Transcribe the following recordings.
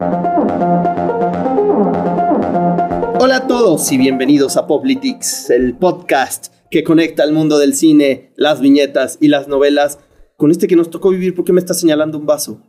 Hola a todos y bienvenidos a Poplitics, el podcast que conecta al mundo del cine, las viñetas y las novelas con este que nos tocó vivir porque me está señalando un vaso.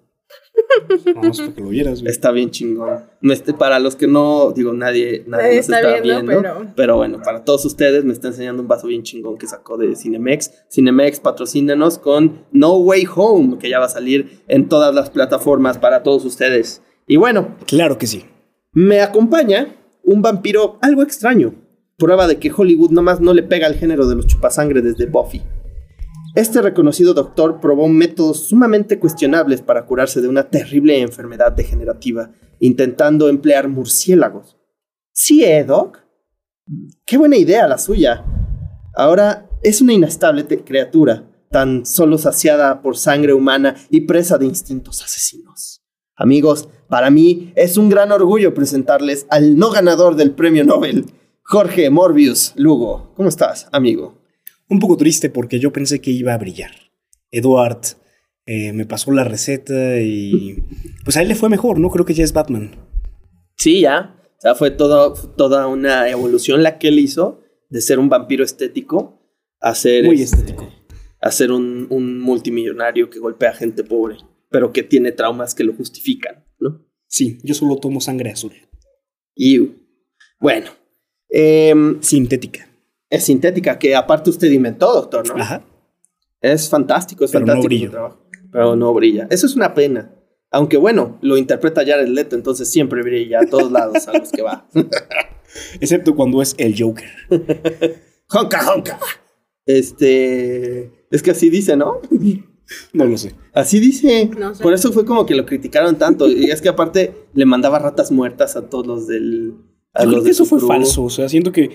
Vamos, para que lo vieras, güey. Está bien chingón. Este- para los que no, digo, nadie, nadie Nadie nos está está, viendo, viendo, pero- pero... bueno, para todos ustedes me está enseñando un vaso bien chingón que sacó de Cinemex. Cinemex, patrocínanos con No Way Home, que ya va a salir en todas las plataformas para todos ustedes. Y bueno, Claro que sí. me acompaña un vampiro algo extraño. Prueba de que Hollywood nomás no le pega al género de los chupasangre desde Buffy. Este reconocido doctor probó métodos sumamente cuestionables para curarse de una terrible enfermedad degenerativa, intentando emplear murciélagos. ¿Sí, eh, Doc? Qué buena idea la suya. Ahora es una inestable criatura, tan solo saciada por sangre humana y presa de instintos asesinos. Amigos, para mí es un gran orgullo presentarles al no ganador del premio Nobel, Jorge Morbius Lugo. ¿Cómo estás, amigo? Un poco triste porque yo pensé que iba a brillar. Eduard eh, me pasó la receta y pues a él le fue mejor, ¿no? Creo que ya es Batman. Sí, ya. O sea, fue todo- toda una evolución la que él hizo de ser un vampiro estético a ser, Muy este, estético. a ser un, un multimillonario que golpea a gente pobre, pero que tiene traumas que lo justifican, ¿no? Sí, yo solo tomo sangre azul. Y bueno, em, Sintética. es sintética, que aparte usted inventó, doctor, ¿no? Ajá. Es fantástico, es Pero no fantástico. su trabajo. Pero no brilla. Eso es una pena. Aunque bueno, lo interpreta Jared Leto, entonces siempre brilla a todos lados a los que va. Excepto cuando es el Joker. honka, honka. Este. Es que así dice, ¿no? No lo sé. Así dice. No sé. Por eso fue como que lo criticaron tanto. Y es que aparte le mandaba ratas muertas a todos los del. A Yo los creo que de eso fue crew, falso. O sea, siento que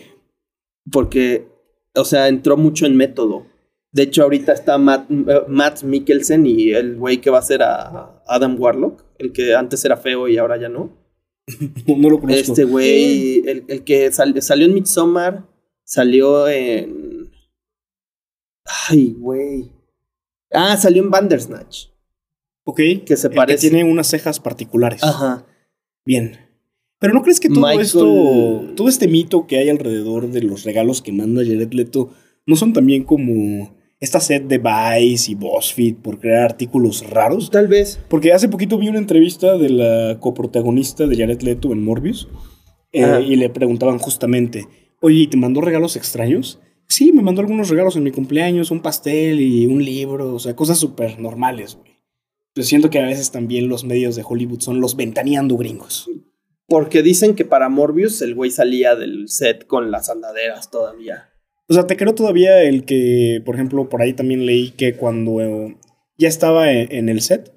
Porque, o sea, entró mucho en método. De hecho, ahorita está Matt, Matt Mikkelsen y el güey que va a ser a Adam Warlock, el que antes era feo y ahora ya no. no, no lo conozco. Este güey, el, el que sal- salió en Midsommar, salió en. Ay, güey. Ah, salió en Bandersnatch. ok. que se el parece. tiene unas cejas particulares. Ajá. Bien. Pero ¿no crees que todo Michael- esto, todo este mito que hay alrededor de los regalos que manda Jared Leto, no son también como esta sed de Vice y BuzzFeed por crear artículos raros? Tal vez. Porque hace poquito vi una entrevista de la coprotagonista de Jared Leto en Morbius eh, y le preguntaban justamente, oye, ¿y te mandó regalos extraños? Sí, me mandó algunos regalos en mi cumpleaños, un pastel y un libro, o sea, cosas súper normales, güey. Pues siento que a veces también los medios de Hollywood son los ventaneando gringos. Porque dicen que para Morbius el güey salía del set con las andaderas todavía. O sea, te creo todavía el que, por ejemplo, por ahí también leí que cuando eh, ya estaba en, en el set,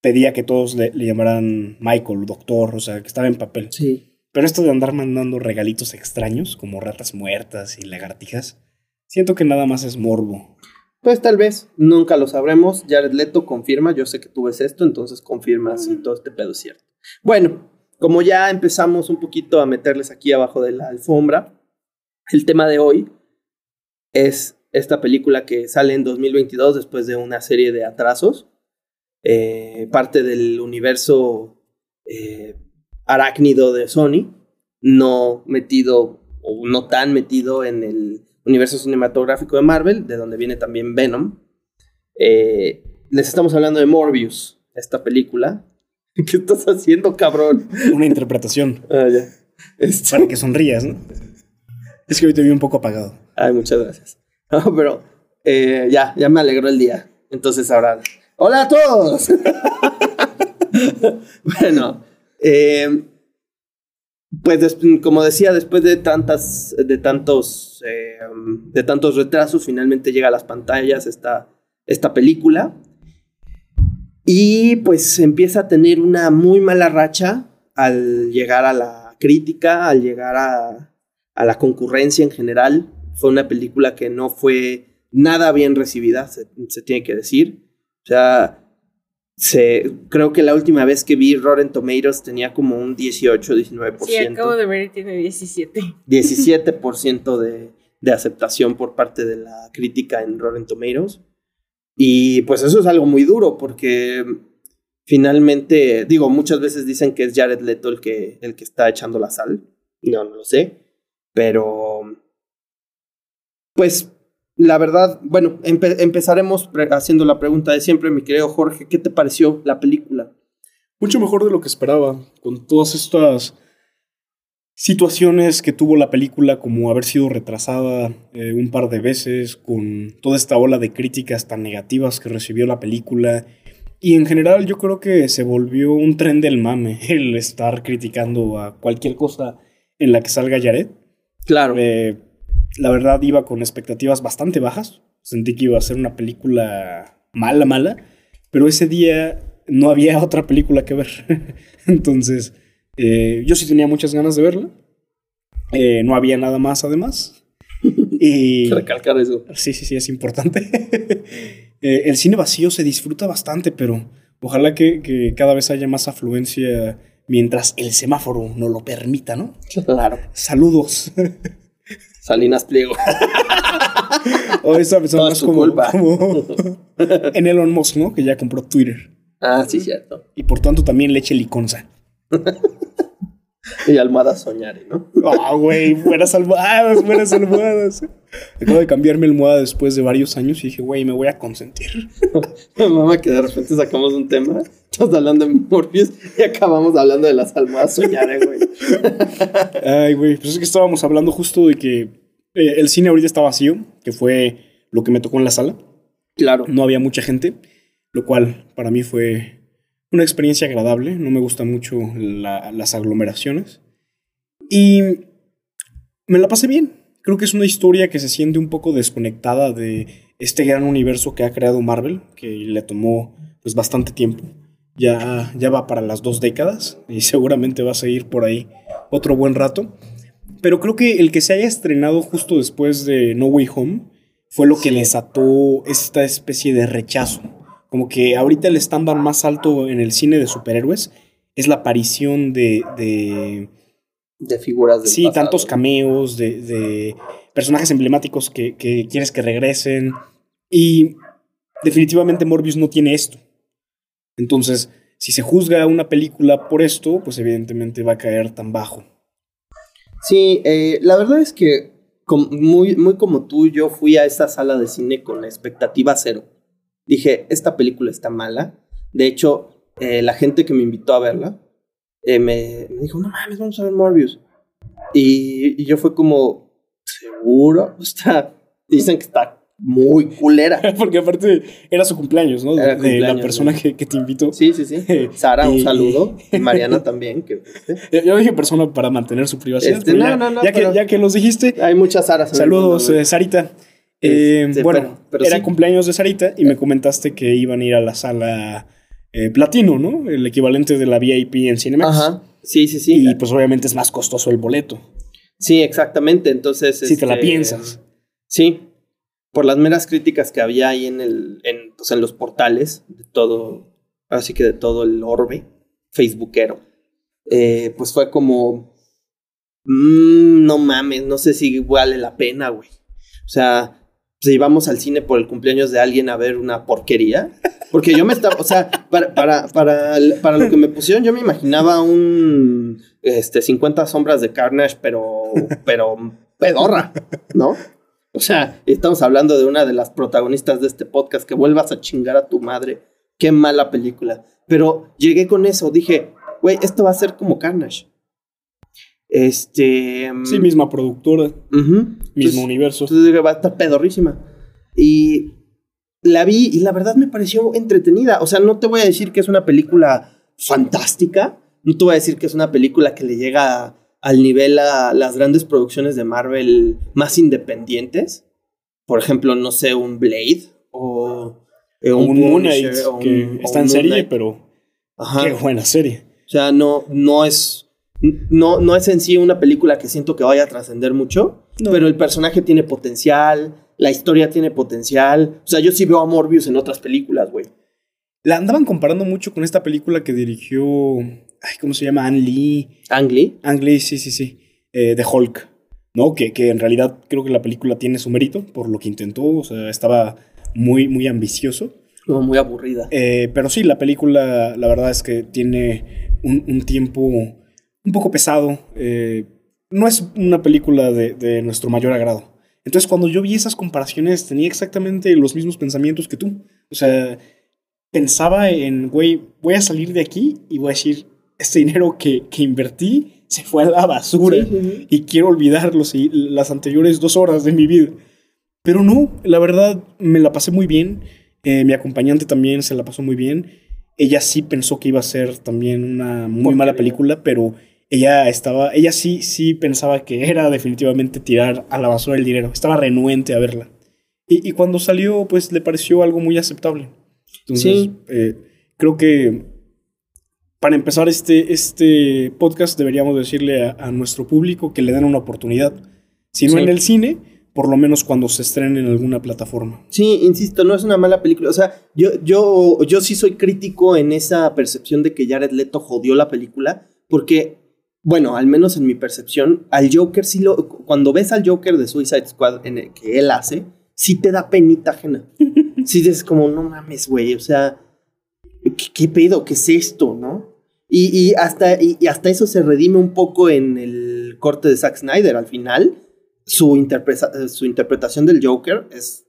pedía que todos le, le llamaran Michael, doctor, o sea, que estaba en papel. Sí. Pero esto de andar mandando regalitos extraños, como ratas muertas y lagartijas, siento que nada más es morbo. Pues tal vez, nunca lo sabremos. Jared Leto confirma, yo sé que tú ves esto, entonces confirma si todo este pedo es cierto. Bueno, como ya empezamos un poquito a meterles aquí abajo de la alfombra, el tema de hoy es esta película que sale en 2022 después de una serie de atrasos, eh, parte del universo eh, arácnido de Sony, no metido o no tan metido en el universo cinematográfico de Marvel, de donde viene también Venom. Eh, les estamos hablando de Morbius, esta película. ¿Qué estás haciendo, cabrón? Una interpretación Ah, ya. Este- para que sonrías, ¿no? Es que hoy te vi un poco apagado. Ay, muchas gracias. No, pero eh, ya, ya me alegró el día. Entonces ahora. ¡Hola a todos! bueno, eh, pues como decía, después de tantas, de tantos, eh, de tantos retrasos, finalmente llega a las pantallas esta, esta película. Y pues empieza a tener una muy mala racha al llegar a la crítica, al llegar a, a la concurrencia en general. Fue una película que no fue nada bien recibida, se, se tiene que decir. O sea, se, creo que la última vez que vi Rotten Tomatoes tenía como un 18, 19%. Sí, acabo de ver y tiene 17. 17% de, de aceptación por parte de la crítica en Rotten Tomatoes. Y pues eso es algo muy duro porque finalmente, digo, muchas veces dicen que es Jared Leto el que, el que está echando la sal. No, no lo sé. Pero, pues, la verdad, bueno, empezaremos haciendo la pregunta de siempre, mi querido Jorge. ¿Qué te pareció la película? Mucho mejor de lo que esperaba, con todas estas situaciones que tuvo la película, como haber sido retrasada eh, un par de veces, con toda esta ola de críticas tan negativas que recibió la película. Y en general yo creo que se volvió un tren del mame el estar criticando a cualquier cosa en la que salga Jared. Claro. Eh, la verdad iba con expectativas bastante bajas. Sentí que iba a ser una película mala, mala. Pero ese día no había otra película que ver. Entonces eh, yo sí tenía muchas ganas de verla. Eh, no había nada más además. Y, Recalcar eso. Sí, sí, sí, es importante. Eh, el cine vacío se disfruta bastante, pero ojalá que, cada vez haya más afluencia mientras el semáforo no lo permita, ¿no? Claro. Saludos. Salinas Pliego. o esa persona es como, como en Elon Musk, ¿no? Que ya compró Twitter. Ah, sí, cierto. Y por tanto también leche liconza. y almohadas soñare, ¿no? Ah, güey, buenas almohadas, buenas almohadas. Acabo de cambiarme almohada después de varios años y dije, güey, me voy a consentir. Mamá, que de repente sacamos un tema, estamos hablando de Morbius y acabamos hablando de las almohadas soñare, güey. Ay, güey, pues es que estábamos hablando justo de que eh, el cine ahorita está vacío, que fue lo que me tocó en la sala. Claro. No había mucha gente, lo cual para mí fue una experiencia agradable, no me gustan mucho las aglomeraciones. Y me la pasé bien. Creo que es una historia que se siente un poco desconectada de este gran universo que ha creado Marvel, que le tomó pues bastante tiempo. Ya, ya va para las dos décadas y seguramente va a seguir por ahí otro buen rato. Pero creo que el que se haya estrenado justo después de No Way Home fue lo que desató esta especie de rechazo como que ahorita el estándar más alto en el cine de superhéroes es la aparición de... de, de figuras del Sí, tantos cameos, de, de personajes emblemáticos que, que, quieres que regresen. Y definitivamente Morbius no tiene esto. Entonces, si se juzga una película por esto, pues evidentemente va a caer tan bajo. Sí, eh, la verdad es que muy, muy como tú, yo fui a esa sala de cine con la expectativa cero dije, esta película está mala. De hecho, eh, la gente que me invitó a verla eh, me, dijo, no mames, vamos a ver Morbius. Y, yo fue como, ¿seguro? Está, dicen que está muy culera. Porque aparte era su cumpleaños, ¿no? de la persona que, te invitó. Sí, sí, sí. Sara, un saludo. Y Mariana también. Que, Yo dije persona para mantener su privacidad. Este, no, no, no, ya, que, ya que los dijiste. Hay muchas Saras. Saludos, eh, Sarita. Eh, bueno, era cumpleaños de Sarita y me comentaste que iban a ir a la sala eh, platino, ¿no? El equivalente de la VIP en Cinemax. Ajá. Sí, sí, sí. Y pues obviamente es más costoso el boleto. Sí, exactamente. Entonces. Si te la este, piensas. Sí. Por las meras críticas que había ahí en el. En, pues, en los portales de todo. Así que de todo el orbe facebookero. Eh, pues fue como. Mm, no mames, no sé si vale la pena, güey. O sea, si íbamos al cine por el cumpleaños de alguien a ver una porquería. Porque yo me estaba, o sea, para, para, para, para lo que me pusieron, yo me imaginaba un este, 50 sombras de Carnage, pero, pero pedorra, ¿no? O sea, estamos hablando de una de las protagonistas de este podcast, que vuelvas a chingar a tu madre. Qué mala película. Pero llegué con eso, dije, güey, esto va a ser como Carnage. Este. Sí, misma productora. Mismo universo. Entonces va a estar pedorrísima. Y la vi y la verdad me pareció entretenida. O sea, no te voy a decir que es una película fantástica. No te voy a decir que es una película que le llega al nivel a las grandes producciones de Marvel más independientes. Por ejemplo, no sé, un Blade o, eh, un, Moon que está en serie, pero qué buena serie. O sea, no, no es no, no es en sí una película que siento que vaya a trascender mucho, pero el personaje tiene potencial, la historia tiene potencial. O sea, yo sí veo a Morbius en otras películas, güey. La andaban comparando mucho con esta película que dirigió. Ay, ¿Cómo se llama? Ang Lee. ¿Ang Lee? Ang Lee, sí, sí, sí. Eh, de Hulk. ¿No? Que, que en realidad creo que la película tiene su mérito por lo que intentó. O sea, estaba muy, muy ambicioso. Muy aburrida. Eh, pero sí, la película, la verdad es que tiene un, un tiempo un poco pesado. eh, no es una película de, de nuestro mayor agrado. Entonces, cuando yo vi esas comparaciones, tenía exactamente los mismos pensamientos que tú. O sea, pensaba en, güey, voy a salir de aquí y voy a decir, este dinero que, que invertí se fue a la basura Sí, sí, sí. y quiero olvidar los- las anteriores dos horas de mi vida. Pero no, la verdad me la pasé muy bien. Eh, mi acompañante también se la pasó muy bien. Ella sí pensó que iba a ser también una muy mala película, pero ella estaba, ella sí, sí pensaba que era definitivamente tirar a la basura el dinero. Estaba renuente a verla. Y, y cuando salió, pues le pareció algo muy aceptable. Entonces, Sí. eh, creo que para empezar este, este podcast deberíamos decirle a, a nuestro público que le den una oportunidad. Si no Sí. en el cine, por lo menos cuando se estrene en alguna plataforma. Sí, insisto, no es una mala película. O sea, yo, yo, yo sí soy crítico en esa percepción de que Jared Leto jodió la película, porque, bueno, al menos en mi percepción, al Joker sí lo. Cuando ves al Joker de Suicide Squad en el que él hace, sí te da penita ajena. Sí dices como, no mames, güey, o sea, ¿qué, qué pedo? ¿Qué es esto, no? Y, y hasta, y, y hasta eso se redime un poco en el corte de Zack Snyder al final. Su, interpreta- su interpretación del Joker es,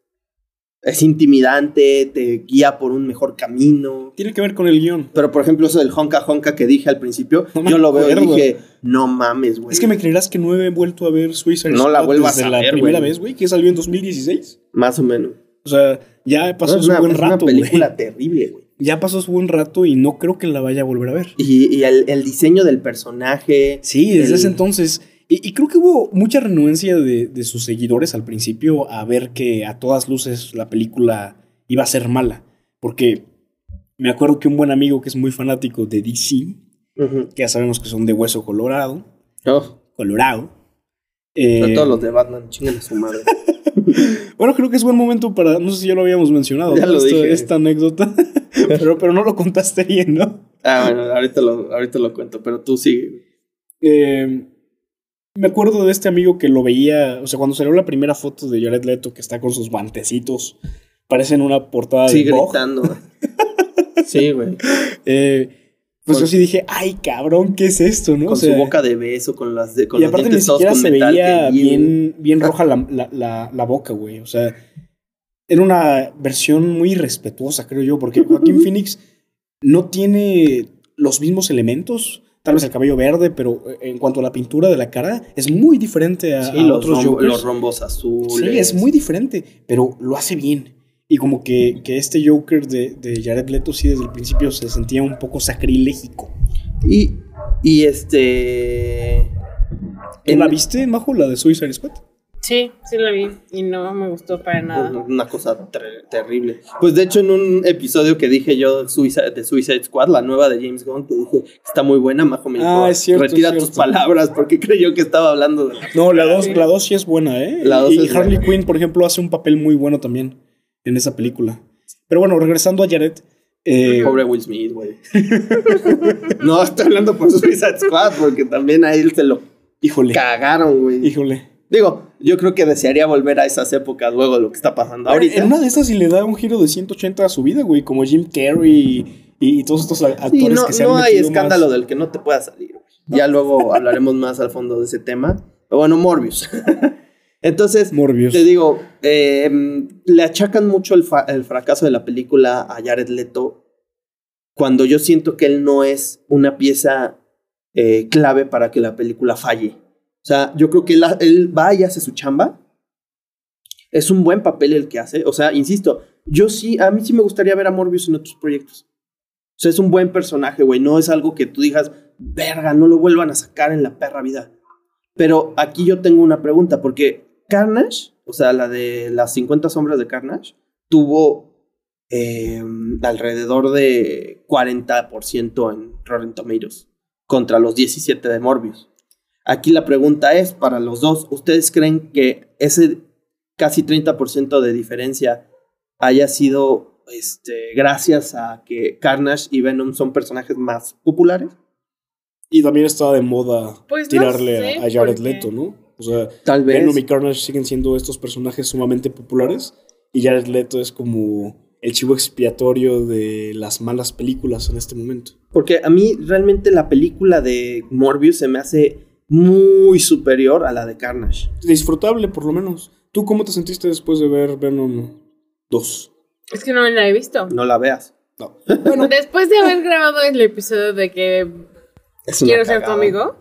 es intimidante, te guía por un mejor camino. Tiene que ver con el guion. Pero por ejemplo, eso del honka honka que dije al principio, No yo lo veo y dije, no mames, güey. Es que me creerás que no he vuelto a ver Suicide No la vuelvas desde a la ver, primera vez, güey, que salió en 2016. Más o menos. O sea, ya pasó No, su una, buen es una rato, güey. película terrible, güey. Ya pasó su buen rato y no creo que la vaya a volver a ver. Y, y el, el diseño del personaje. Sí, desde el- ese entonces. Y, y creo que hubo mucha renuencia de, de sus seguidores al principio a ver que a todas luces la película iba a ser mala. Porque me acuerdo que un buen amigo que es muy fanático de DC, que ya sabemos que son de hueso colorado, Oh, colorado. sobre eh, todo los de Batman, chingan a su madre. Bueno, creo que es buen momento para. No sé si ya lo habíamos mencionado. Ya ¿no? lo Esta- dije. Esta anécdota. pero, pero no lo contaste bien, ¿no? Ah, bueno, ahorita lo, ahorita lo cuento, pero tú sigue. Eh, me acuerdo de este amigo que lo veía. O sea, cuando salió la primera foto de Jared Leto que está con sus guantecitos. Parece en una portada Sí, de gritando. sí, güey. Eh, pues Con- yo sí dije, ay, cabrón, ¿qué es esto, no? Con O sea, su boca de beso, con las de, con y aparte ni siquiera se veía bien, bien roja la, la- la- la boca, güey. O sea, era una versión muy irrespetuosa, creo yo, porque Joaquín Phoenix no tiene los mismos elementos. Tal vez el cabello verde, pero eh, en cuanto a la pintura de la cara, es muy diferente a, Sí, a los, otros rombo- Jokers. los rombos azules. Sí, es muy diferente, pero lo hace bien. Y como que, que este Joker de, de Jared Leto sí desde el principio se sentía un poco sacrilégico. Y, y este. ¿Tú la viste, Majo, la de Suicide Squad? Sí, sí la vi y no me gustó para nada. Una cosa ter- terrible. Pues de hecho, en un episodio que dije yo de Suicide, de Suicide Squad, la nueva de James Gunn, que dije está muy buena, Majo me dijo, Ah, es cierto, retira es tus palabras porque creyó que estaba hablando de la No, la 2 la dos sí es buena, ¿eh? La dos y es Harley buena. Quinn, por ejemplo, hace un papel muy bueno también en esa película. Pero bueno, regresando a Jared. eh, Pobre Will Smith, güey. no, estoy hablando por Suicide Squad, porque también a él se lo híjole, cagaron, güey. híjole. Digo, yo creo que desearía volver a esas épocas luego de lo que está pasando ahorita. En una de estas sí le da un giro de 180 a su vida, güey, como Jim Carrey y, y todos estos actores Sí, no, que se han no hay escándalo más. del que no te pueda salir. güey. Ya luego hablaremos más al fondo de ese tema. Pero bueno, Morbius. Entonces, Morbius. te digo, eh, le achacan mucho el fracaso de la película a Jared Leto cuando yo siento que él no es una pieza eh, clave para que la película falle. O sea, yo creo que él, va y hace su chamba. Es un buen papel el que hace. O sea, insisto, yo sí, a mí sí me gustaría ver a Morbius en otros proyectos. O sea, es un buen personaje, güey. No es algo que tú digas, verga, no lo vuelvan a sacar en la perra vida. Pero aquí yo tengo una pregunta, porque Carnage, o sea, la de las 50 sombras de Carnage, tuvo eh, alrededor de 40% en Rotten Tomatoes contra los 17 de Morbius. Aquí la pregunta es, para los dos, ¿ustedes creen que ese casi 30% de diferencia haya sido este, gracias a que Carnage y Venom son personajes más populares? Y también está de moda Pues no tirarle sé, a, a Jared porque- Leto, ¿no? O sea, Tal vez. Venom y Carnage siguen siendo estos personajes sumamente populares y Jared Leto es como el chivo expiatorio de las malas películas en este momento. Porque a mí realmente la película de Morbius se me hace muy superior a la de Carnage. Disfrutable, por lo menos. ¿Tú cómo te sentiste después de ver Venom 2? Es que no la he visto. No la veas. No. Bueno, después de haber grabado el episodio de que quiero ser tu amigo,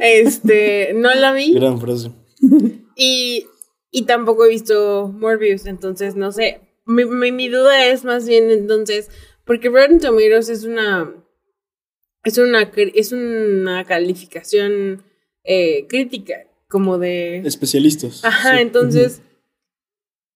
este, no la vi Gran frase. y, y tampoco he visto Morbius, entonces no sé. Mi, mi, mi duda es más bien entonces, porque Rotten Tomatoes es una es una es una calificación eh, crítica como de Especialistas. Ajá, Sí. entonces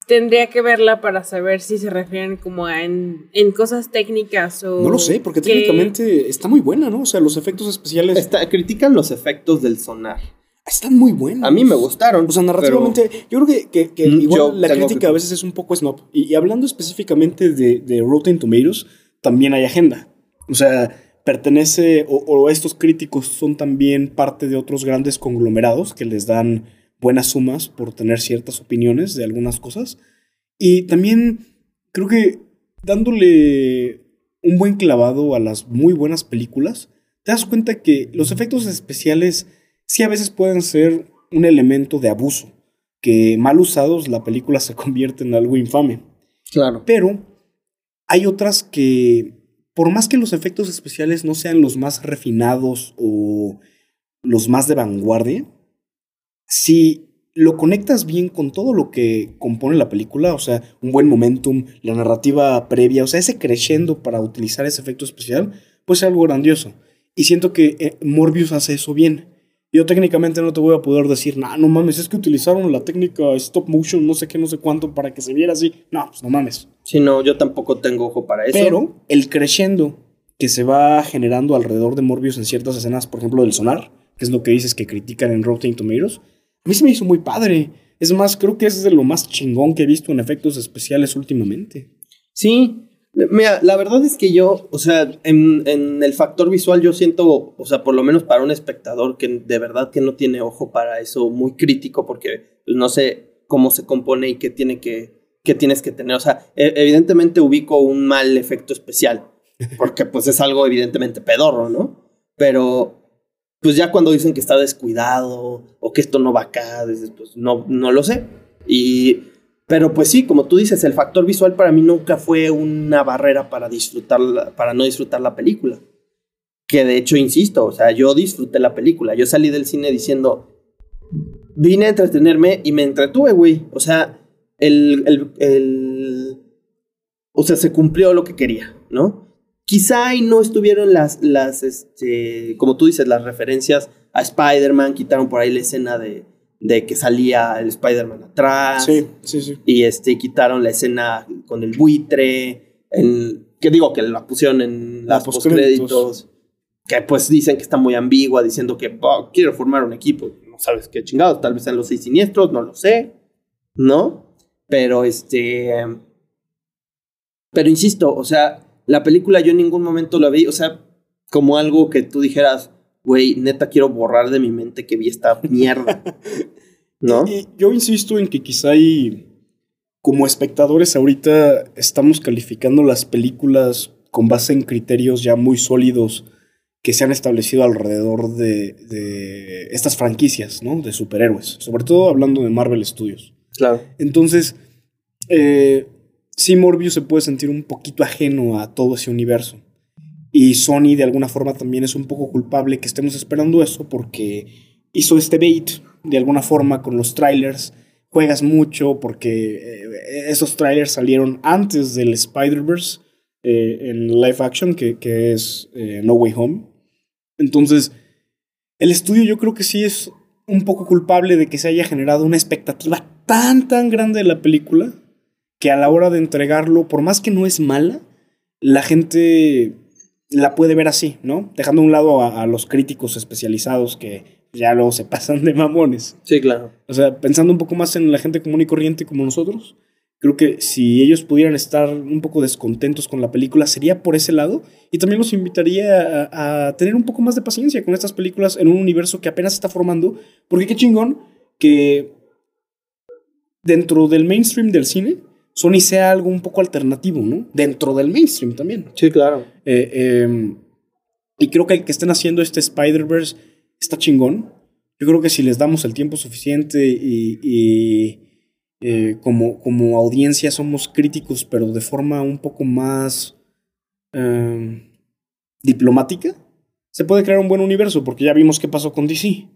tendría que verla para saber si se refieren como a en, en cosas técnicas o... No lo sé, porque que- técnicamente está muy buena, ¿no? O sea, los efectos especiales Está- critican los efectos del sonar. están muy buenos. A mí me gustaron. O sea, narrativamente, yo creo que, que- que Mm, igual yo la crítica que- a veces es un poco snob. Y, y hablando específicamente de, de Rotten Tomatoes, también hay agenda. O sea, pertenece, o, o estos críticos son también parte de otros grandes conglomerados que les dan buenas sumas por tener ciertas opiniones de algunas cosas. Y también creo que dándole un buen clavado a las muy buenas películas, te das cuenta que los efectos especiales sí a veces pueden ser un elemento de abuso, que mal usados la película se convierte en algo infame. Claro. Pero hay otras que, por más que los efectos especiales no sean los más refinados o los más de vanguardia, si lo conectas bien con todo lo que compone la película, o sea, un buen momentum, la narrativa previa, o sea, ese crescendo para utilizar ese efecto especial, pues es algo grandioso. Y siento que eh, Morbius hace eso bien. Yo técnicamente no te voy a poder decir, nah, no mames, es que utilizaron la técnica stop motion, no sé qué, no sé cuánto, para que se viera así. No, pues no mames. Si no, yo tampoco tengo ojo para eso. Pero el crescendo que se va generando alrededor de Morbius en ciertas escenas, por ejemplo, del sonar, que es lo que dices que critican en Rotten Tomatoes, a mí se me hizo muy padre. Es más, creo que es de lo más chingón que he visto en efectos especiales últimamente. Sí, mira, la verdad es que yo, o sea, en, el factor visual yo siento, o sea, por lo menos para un espectador que de verdad que no tiene ojo para eso, muy crítico, porque no sé cómo se compone y qué tiene que, tienes que tener. O sea, e- evidentemente ubico un mal efecto especial, porque pues es algo evidentemente pedorro, ¿no? Pero pues ya cuando dicen que está descuidado o que esto no va acá, pues no, no lo sé. Y pero pues sí, como tú dices, el factor visual para mí nunca fue una barrera para disfrutar, para no disfrutar la película. Que de hecho, insisto, o sea, yo disfruté la película. Yo salí del cine diciendo, vine a entretenerme y me entretuve, güey. O sea, el, el, el- o sea, se cumplió lo que quería, ¿no? Quizá ahí no estuvieron las, las, este, como tú dices, las referencias a Spider-Man, quitaron por ahí la escena de, de que salía el Spider-Man atrás. Sí, sí, sí. Y este, quitaron la escena con el buitre. En, que digo que la pusieron en La las postcréditos. postcréditos. Que pues dicen que está muy ambigua, diciendo que "Oh, quiero formar un equipo. No sabes qué chingados, tal vez sean los seis siniestros, no lo sé. ¿No? Pero este. Pero insisto, o sea, la película yo en ningún momento la vi, o sea, como algo que tú dijeras, güey, neta quiero borrar de mi mente que vi esta mierda. ¿No? Y yo insisto en que quizá hay, como espectadores ahorita, estamos calificando las películas con base en criterios ya muy sólidos que se han establecido alrededor de, de estas franquicias, ¿no? De superhéroes. Sobre todo hablando de Marvel Studios. Claro. Entonces, eh, sí, Morbius se puede sentir un poquito ajeno a todo ese universo. Y Sony de alguna forma también es un poco culpable que estemos esperando eso porque hizo este bait de alguna forma con los trailers. Juegas mucho porque eh, esos trailers salieron antes del Spider-Verse eh, en live action, que, que es eh, No Way Home. Entonces, el estudio yo creo que sí es un poco culpable de que se haya generado una expectativa tan, tan grande de la película que a la hora de entregarlo, por más que no es mala, la gente la puede ver así, ¿no? Dejando a un lado a, a los críticos especializados que ya luego se pasan de mamones. Sí, claro. O sea, pensando un poco más en la gente común y corriente como nosotros, creo que si ellos pudieran estar un poco descontentos con la película, sería por ese lado. Y también los invitaría a, a tener un poco más de paciencia con estas películas en un universo que apenas se está formando. Porque qué chingón que dentro del mainstream del cine Sony sea algo un poco alternativo, ¿no? Dentro del mainstream también. Sí, claro. Eh, eh, y creo que el que estén haciendo este Spider-Verse está chingón. Yo creo que si les damos el tiempo suficiente y, y, eh, como, como audiencia somos críticos, pero de forma un poco más eh, diplomática, se puede crear un buen universo, porque ya vimos qué pasó con DC.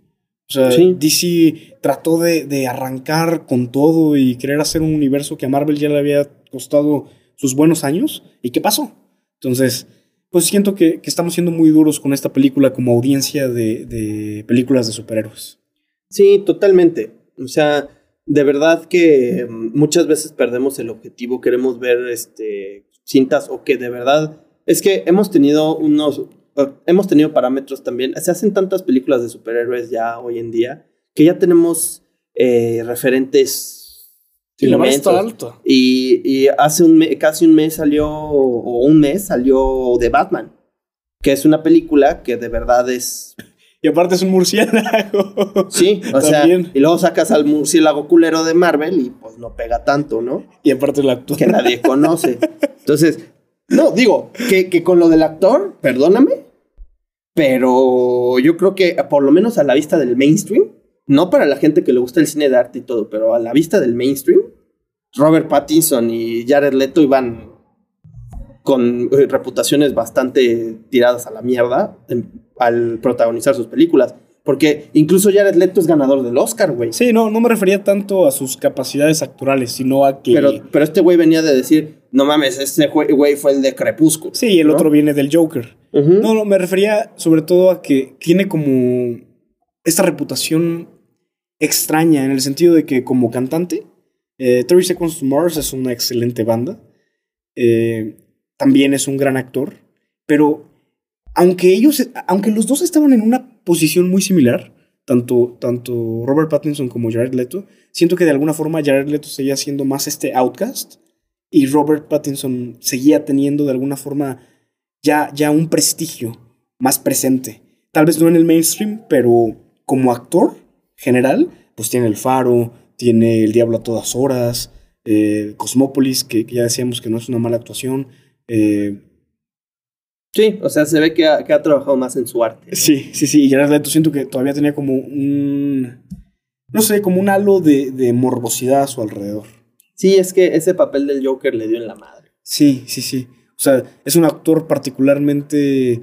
O sea, Sí. DC trató de, de arrancar con todo y querer hacer un universo que a Marvel ya le había costado sus buenos años. ¿Y qué pasó? Entonces, pues siento que, que estamos siendo muy duros con esta película como audiencia de, de películas de superhéroes. Sí, totalmente. O sea, de verdad que mm, muchas veces perdemos el objetivo, queremos ver este cintas o que de verdad es que hemos tenido unos hemos tenido parámetros también. Se hacen tantas películas de superhéroes ya hoy en día que ya tenemos eh, referentes Sí, la está alta. Y, y hace un me- casi un mes salió, o un mes salió The Batman, que es una película que de verdad es Y aparte es un murciélago. Sí, o sea, y luego sacas al murciélago culero de Marvel y pues no pega tanto, ¿no? Y aparte el actor. Que nadie conoce. Entonces, no, digo, que, que con lo del actor, perdóname, pero yo creo que por lo menos a la vista del mainstream, no para la gente que le gusta el cine de arte y todo, pero a la vista del mainstream, Robert Pattinson y Jared Leto iban con eh, reputaciones bastante tiradas a la mierda en- al protagonizar sus películas. Porque incluso Jared Leto es ganador del Oscar, güey. Sí, no, no me refería tanto a sus capacidades actorales, sino a que. Pero, pero este güey venía de decir, no mames, ese güey fue el de Crepúsculo. sí, el ¿no? otro viene del Joker. No, no, me refería sobre todo a que tiene como esta reputación extraña en el sentido de que como cantante, eh, 30 Seconds to Mars es una excelente banda, eh, también es un gran actor, pero aunque ellos, aunque los dos estaban en una posición muy similar, tanto, tanto Robert Pattinson como Jared Leto, siento que de alguna forma Jared Leto seguía siendo más este outcast y Robert Pattinson seguía teniendo de alguna forma ya, ya un prestigio más presente. Tal vez no en el mainstream, pero como actor general, pues tiene El Faro, tiene El Diablo a todas horas, eh, Cosmópolis, que, que ya decíamos que no es una mala actuación. eh, Sí, o sea, se ve que ha, que ha trabajado más en su arte. sí, sí, sí, y Jared Leto siento que todavía tenía como un, no sé, como un halo de, de morbosidad a su alrededor. Sí, es que ese papel del Joker le dio en la madre. Sí, sí, sí. O sea, es un actor particularmente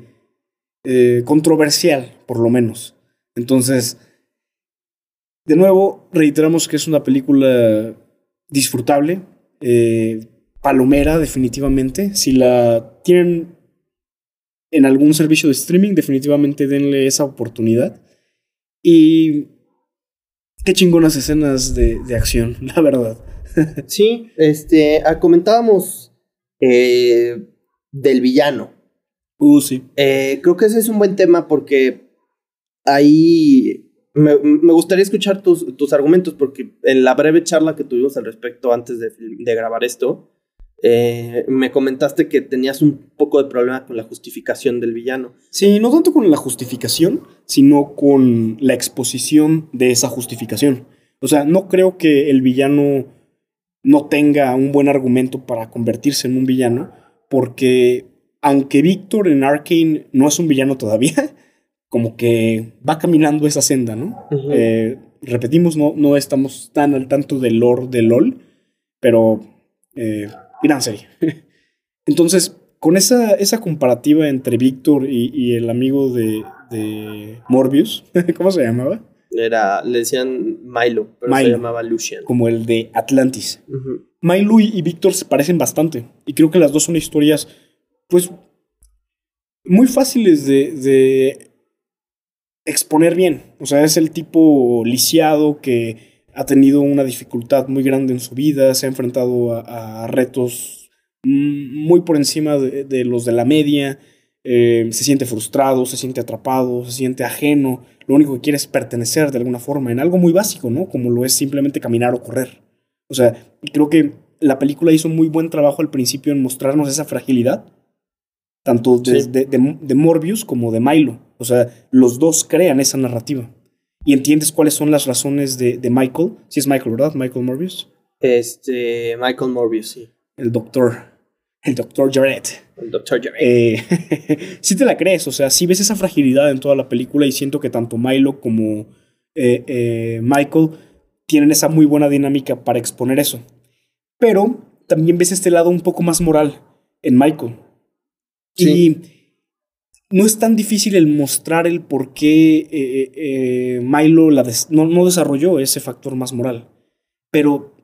eh, controversial, por lo menos. Entonces, de nuevo, reiteramos que es una película disfrutable, eh, palomera, definitivamente. Si la tienen en algún servicio de streaming, definitivamente denle esa oportunidad. Y qué chingonas escenas de, de acción, la verdad. Sí, este, ah, comentábamos eh, del villano. Uh, sí. Eh, creo que ese es un buen tema porque ahí me, me gustaría escuchar tus, tus argumentos porque en la breve charla que tuvimos al respecto antes de, grabar esto, eh, me comentaste que tenías un poco de problema con la justificación del villano. Sí, no tanto con la justificación, sino con la exposición de esa justificación. O sea, no creo que el villano no tenga un buen argumento para convertirse en un villano, porque aunque Víctor en Arkane no es un villano todavía, como que va caminando esa senda, ¿no? Eh, repetimos, no, no estamos tan al tanto del lore de LOL, pero eh, gran serie. Entonces, con esa, esa comparativa entre Víctor y, y el amigo de, de Morbius, ¿cómo se llamaba? Era, le decían Milo, pero se llamaba Lucian. Como el de Atlantis. Milo y, Víctor se parecen bastante. Y creo que las dos son historias, pues, muy fáciles de, de exponer bien. O sea, es el tipo lisiado que ha tenido una dificultad muy grande en su vida, se ha enfrentado a, a retos mm, muy por encima de, de los de la media, eh, se siente frustrado, se siente atrapado, se siente ajeno, lo único que quiere es pertenecer de alguna forma en algo muy básico, ¿no? Como lo es simplemente caminar o correr. O sea, creo que la película hizo muy buen trabajo al principio en mostrarnos esa fragilidad, tanto Sí. de, de Morbius como de Milo. O sea, los dos crean esa narrativa. Y entiendes cuáles son las razones de, Michael. Si es Michael, ¿verdad? Michael Morbius. Este, Michael Morbius, sí. El doctor. El doctor Jared. El Dr. Jared. Eh, sí te la crees, o sea, sí ves esa fragilidad en toda la película y siento que tanto Milo como eh, eh, Michael tienen esa muy buena dinámica para exponer eso. Pero también ves este lado un poco más moral en Michael. Sí. Y no es tan difícil el mostrar el por qué Milo la des- no, no desarrolló ese factor más moral. Pero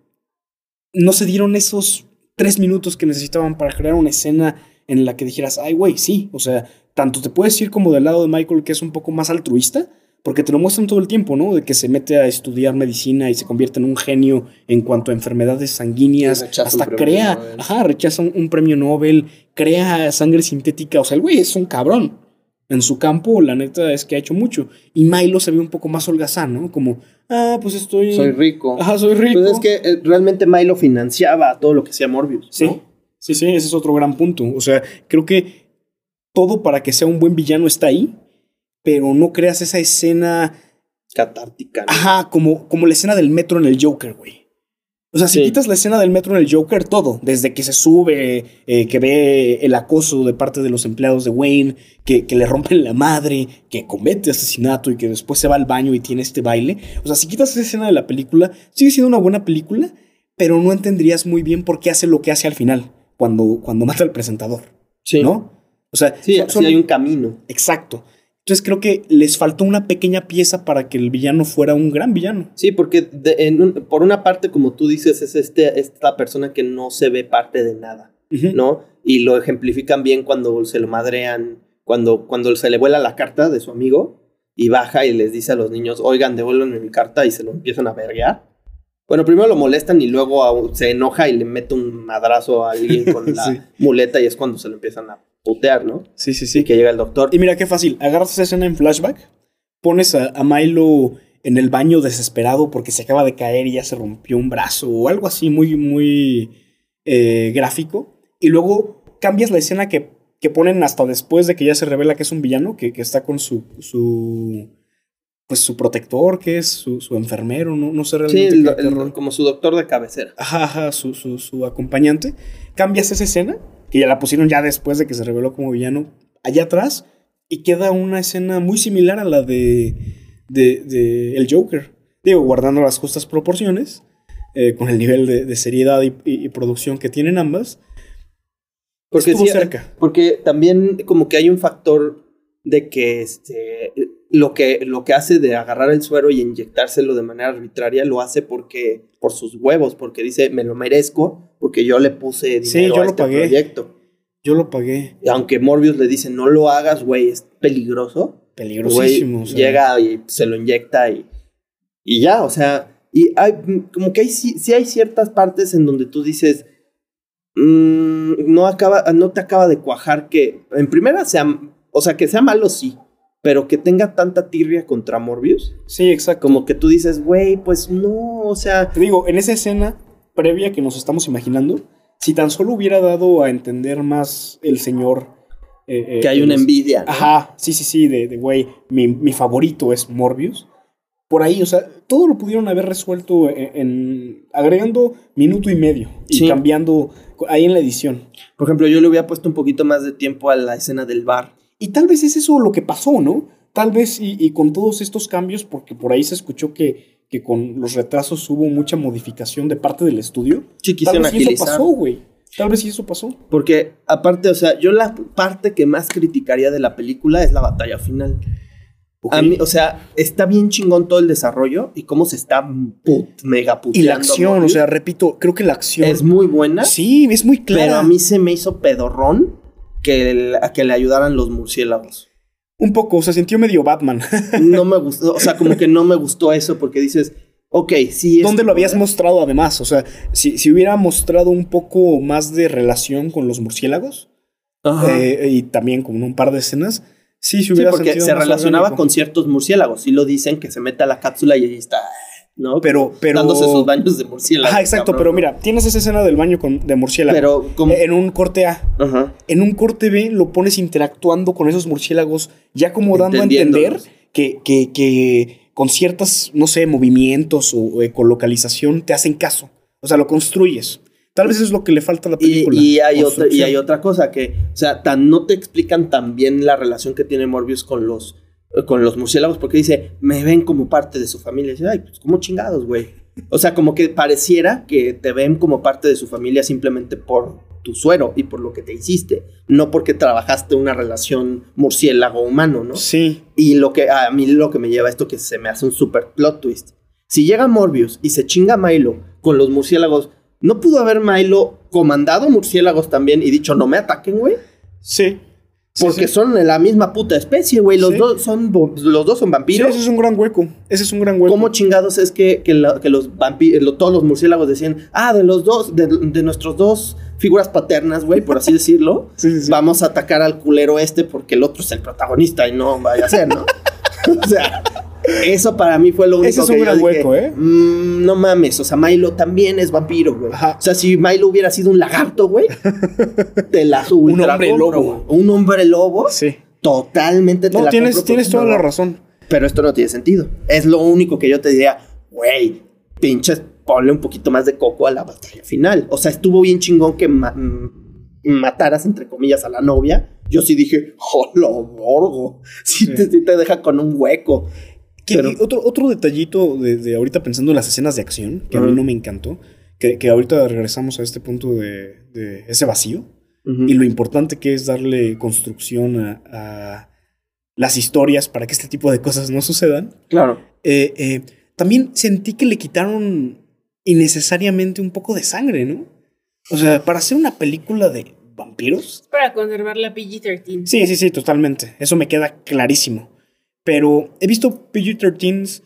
no se dieron esos tres minutos que necesitaban para crear una escena en la que dijeras, ay, güey, sí. O sea, tanto te puedes ir como del lado de Michael, que es un poco más altruista, porque te lo muestran todo el tiempo, ¿no? De que se mete a estudiar medicina y se convierte en un genio en cuanto a enfermedades sanguíneas, hasta crea, Nobel. ajá, rechaza un, un premio Nobel, crea sangre sintética, o sea, el güey es un cabrón. En su campo, la neta es que ha hecho mucho. Y Milo se ve un poco más holgazán, ¿no? Como, ah, pues estoy... Soy rico. Ajá, soy rico. Pues es que eh, realmente Milo financiaba todo lo que hacía Morbius. Sí, ¿no? sí, sí, ese es otro gran punto. O sea, creo que todo para que sea un buen villano está ahí, pero no creas esa escena, Catártica. ¿no? ajá, como, como la escena del metro en el Joker, güey. O sea, si Sí. quitas la escena del metro en el Joker, todo, desde que se sube, eh, que ve el acoso de parte de los empleados de Wayne, que, que le rompen la madre, que comete asesinato y que después se va al baño y tiene este baile. O sea, si quitas esa escena de la película, sigue siendo una buena película, pero no entenderías muy bien por qué hace lo que hace al final, cuando, cuando mata al presentador, Sí. ¿no? O sea, Sí, son- sí son- hay un camino. Exacto. Entonces creo que les faltó una pequeña pieza para que el villano fuera un gran villano. Sí, porque de- en un- por una parte, como tú dices, es este, esta persona que no se ve parte de nada. ¿no? Y lo ejemplifican bien cuando se lo madrean, cuando, cuando se le vuela la carta de su amigo y baja y les dice a los niños, oigan, devuélvanme mi carta y se lo empiezan a verguear. Bueno, primero lo molestan y luego se enoja y le mete un madrazo a alguien con la Sí. muleta y es cuando se lo empiezan a putear, ¿no? Sí, sí, Y sí. que llega el doctor. Y mira qué fácil. Agarras esa escena en flashback, pones a, a Milo en el baño desesperado porque se acaba de caer y ya se rompió un brazo o algo así muy, muy eh, gráfico. Y luego cambias la escena que, que ponen hasta después de que ya se revela que es un villano, que, que está con su, su, pues su protector, que es su, su enfermero, no, no sé Sí, realmente el- qué el- rol. como su doctor de cabecera. Ajá, ajá, su, su, su acompañante. Cambias esa escena, que ya la pusieron ya después de que se reveló como villano, allá atrás, y queda una escena muy similar a la de, de, de el Joker. Digo, guardando las justas proporciones, eh, con el nivel de, de seriedad y, y- y producción que tienen ambas. Porque Estuvo sí, cerca. Porque también como que hay un factor de que este lo que lo que hace de agarrar el suero y inyectárselo de manera arbitraria lo hace porque por sus huevos, porque dice me lo merezco porque yo le puse Sí, dinero yo a lo este pagué. proyecto. Yo lo pagué. Y aunque Morbius le dice no lo hagas, güey, es peligroso. Peligrosísimo. O sea. llega y se lo inyecta y y ya, o sea, y hay como que hay sí, sí hay ciertas partes en donde tú dices mm, no acaba no te acaba de cuajar que en primera sea o sea que sea malo sí pero que tenga tanta tirria contra Morbius Sí, exacto. como que tú dices güey pues no o sea Te digo, en esa escena previa que nos estamos imaginando, si tan solo hubiera dado a entender más el señor. eh, eh, que hay una envidia ¿no? Ajá, sí, sí, sí, de, de güey, mi, mi favorito es Morbius. Por ahí, o sea, todo lo pudieron haber resuelto en, en- agregando minuto y medio y Sí. cambiando ahí en la edición. por ejemplo yo le hubiera puesto un poquito más de tiempo a la escena del bar Y tal vez es eso lo que pasó, ¿no? Tal vez y, y con todos estos cambios, porque por ahí se escuchó que, que con los retrasos hubo mucha modificación de parte del estudio. sí Tal quisieron vez sí eso agilizar pasó, güey. Tal vez sí eso pasó. Porque aparte, o sea, yo la parte que más criticaría de la película es la batalla final. A mí, o sea, está bien chingón todo el desarrollo y cómo se está put- mega puteando. Y la acción, o sea, repito, creo que la acción. es muy buena, Sí, es muy clara. pero a mí se me hizo pedorrón que, el- a que le ayudaran los murciélagos. Un poco, o sea, sintió medio Batman. No me gustó, o sea, como que no me gustó eso porque dices, ok, sí. es ¿Dónde lo habías mostrado además? O sea, si, si hubiera mostrado un poco más de relación con los murciélagos eh, y también con un par de escenas, sí, se Sí, hubiera porque se relacionaba orgánico. con ciertos murciélagos. Sí lo dicen que se mete a la cápsula y ahí está, ¿no? Pero, pero. dándose sus baños de murciélago. Ajá, exacto, cabrón, pero ¿no? mira, tienes esa escena del baño con, de murciélago. Pero como... Eh, En un corte A. Ajá. En un corte B lo pones interactuando con esos murciélagos, ya como dando a entender que, que, que con ciertas, no sé, movimientos o ecolocalización te hacen caso. O sea, lo construyes. Tal vez es lo que le falta a la película. y hay otra, y construcción. hay otra cosa que, o sea, tan no te explican tan bien la relación que tiene Morbius con los, con los murciélagos, porque dice, me ven como parte de su familia. Y dice, ay, pues como chingados, güey. O sea, como que pareciera que te ven como parte de su familia simplemente por tu suero y por lo que te hiciste, no porque trabajaste una relación murciélago-humano, ¿no? Sí. Y lo que a mí lo que me lleva a esto que se me hace un super plot twist. Si llega Morbius y se chinga a Milo con los murciélagos, ¿no pudo haber Milo comandado murciélagos también y dicho no me ataquen, güey? Sí. Sí, Porque sí. son de la misma puta especie, güey. Los Sí. dos son los dos son Sí, vampiros. ese es un gran hueco. Ese es un gran hueco. ¿Cómo chingados es que, que, la- que los vampiros, todos los murciélagos decían, ah, de los dos, de, de nuestros dos figuras paternas, güey, por así decirlo, Sí, sí, sí. vamos a atacar al culero este porque el otro es el protagonista y no vaya a ser, ¿no? o sea, eso para mí fue lo único Ese es que un yo gran dije, hueco, ¿eh? "Mm, no mames, o sea, Milo también es vampiro, güey. Ajá. O sea, si Milo hubiera sido un lagarto, güey, te la ultra hombre lobo. güey. Un hombre lobo, Sí. totalmente te No, la tienes, compro tienes toda no- la razón. pero esto no tiene sentido. Es lo único que yo te diría, güey, pinches, ponle un poquito más de coco a la batalla final. O sea, estuvo bien chingón que ma- mm, mataras, entre comillas, a la novia. Yo sí dije, ¡hola, borgo! Sí, Sí. Te, sí te deja con un hueco. Que- Pero- otro, otro detallito de, de ahorita pensando en las escenas de acción, que a mí no me encantó, que, que ahorita regresamos a este punto de, de ese vacío y lo importante que es darle construcción a, a las historias para que este tipo de cosas no sucedan. Claro. Eh, eh, también sentí que le quitaron innecesariamente un poco de sangre, ¿no? O sea, para hacer una película de vampiros, Para conservar la PG-13. Sí, sí, sí, totalmente. Eso me queda clarísimo. Pero he visto PG-13s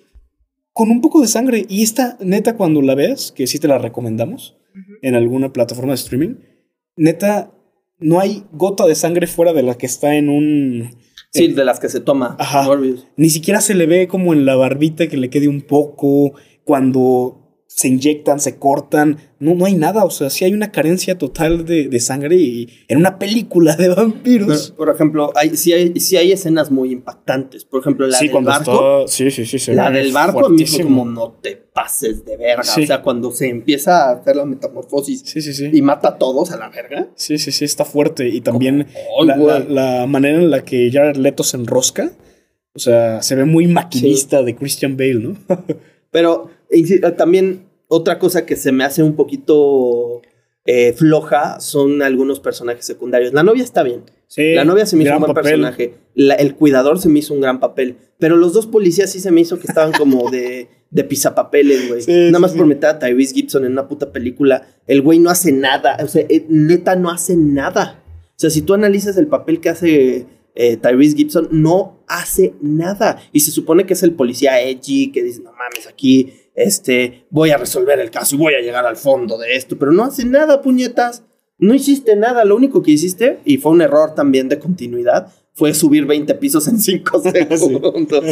con un poco de sangre. Y esta, neta, cuando la veas, que sí te la recomendamos Ujú. en alguna plataforma de streaming, neta, no hay gota de sangre fuera de la que está en un. Sí, en- de las que se toma Ajá. Morbius. ni siquiera se le ve como en la barbita que le quede un poco. Cuando se inyectan, se cortan. No, no hay nada. O sea, sí hay una carencia total de, de sangre y en una película de vampiros. Pero, por ejemplo, hay, sí, hay, sí hay escenas muy impactantes. Por ejemplo, la sí, del barco. está- Sí, sí, sí. se La del barco fuertísimo. como no te pases de verga. Sí. O sea, cuando se empieza a hacer la metamorfosis Sí, sí, sí. y mata a todos a la verga. Sí, sí, sí, está fuerte. Y también la, la- la manera en la que Jared Leto se enrosca. O sea, se ve muy maquinista de Christian Bale, ¿no? Pero insi- eh, también otra cosa que se me hace un poquito eh, floja son algunos personajes secundarios. La novia está bien. Sí, La novia se me hizo un buen papel. personaje. La- el cuidador se me hizo un gran papel. Pero los dos policías sí se me hizo que estaban como de, de pisapapeles, güey. Sí, Nada sí, más por meter a Tyrese Gibson en una puta película. El güey no hace nada. O sea, eh, neta no hace nada. O sea, si tú analizas el papel que hace eh, Tyrese Gibson, no hace nada. Y se supone que es el policía edgy que dice, no mames, aquí este, voy a resolver el caso y voy a llegar al fondo de esto. Pero no hace nada, puñetas. No hiciste nada. Lo único que hiciste, y fue un error también de continuidad, fue subir 20 pisos en 5 segundos.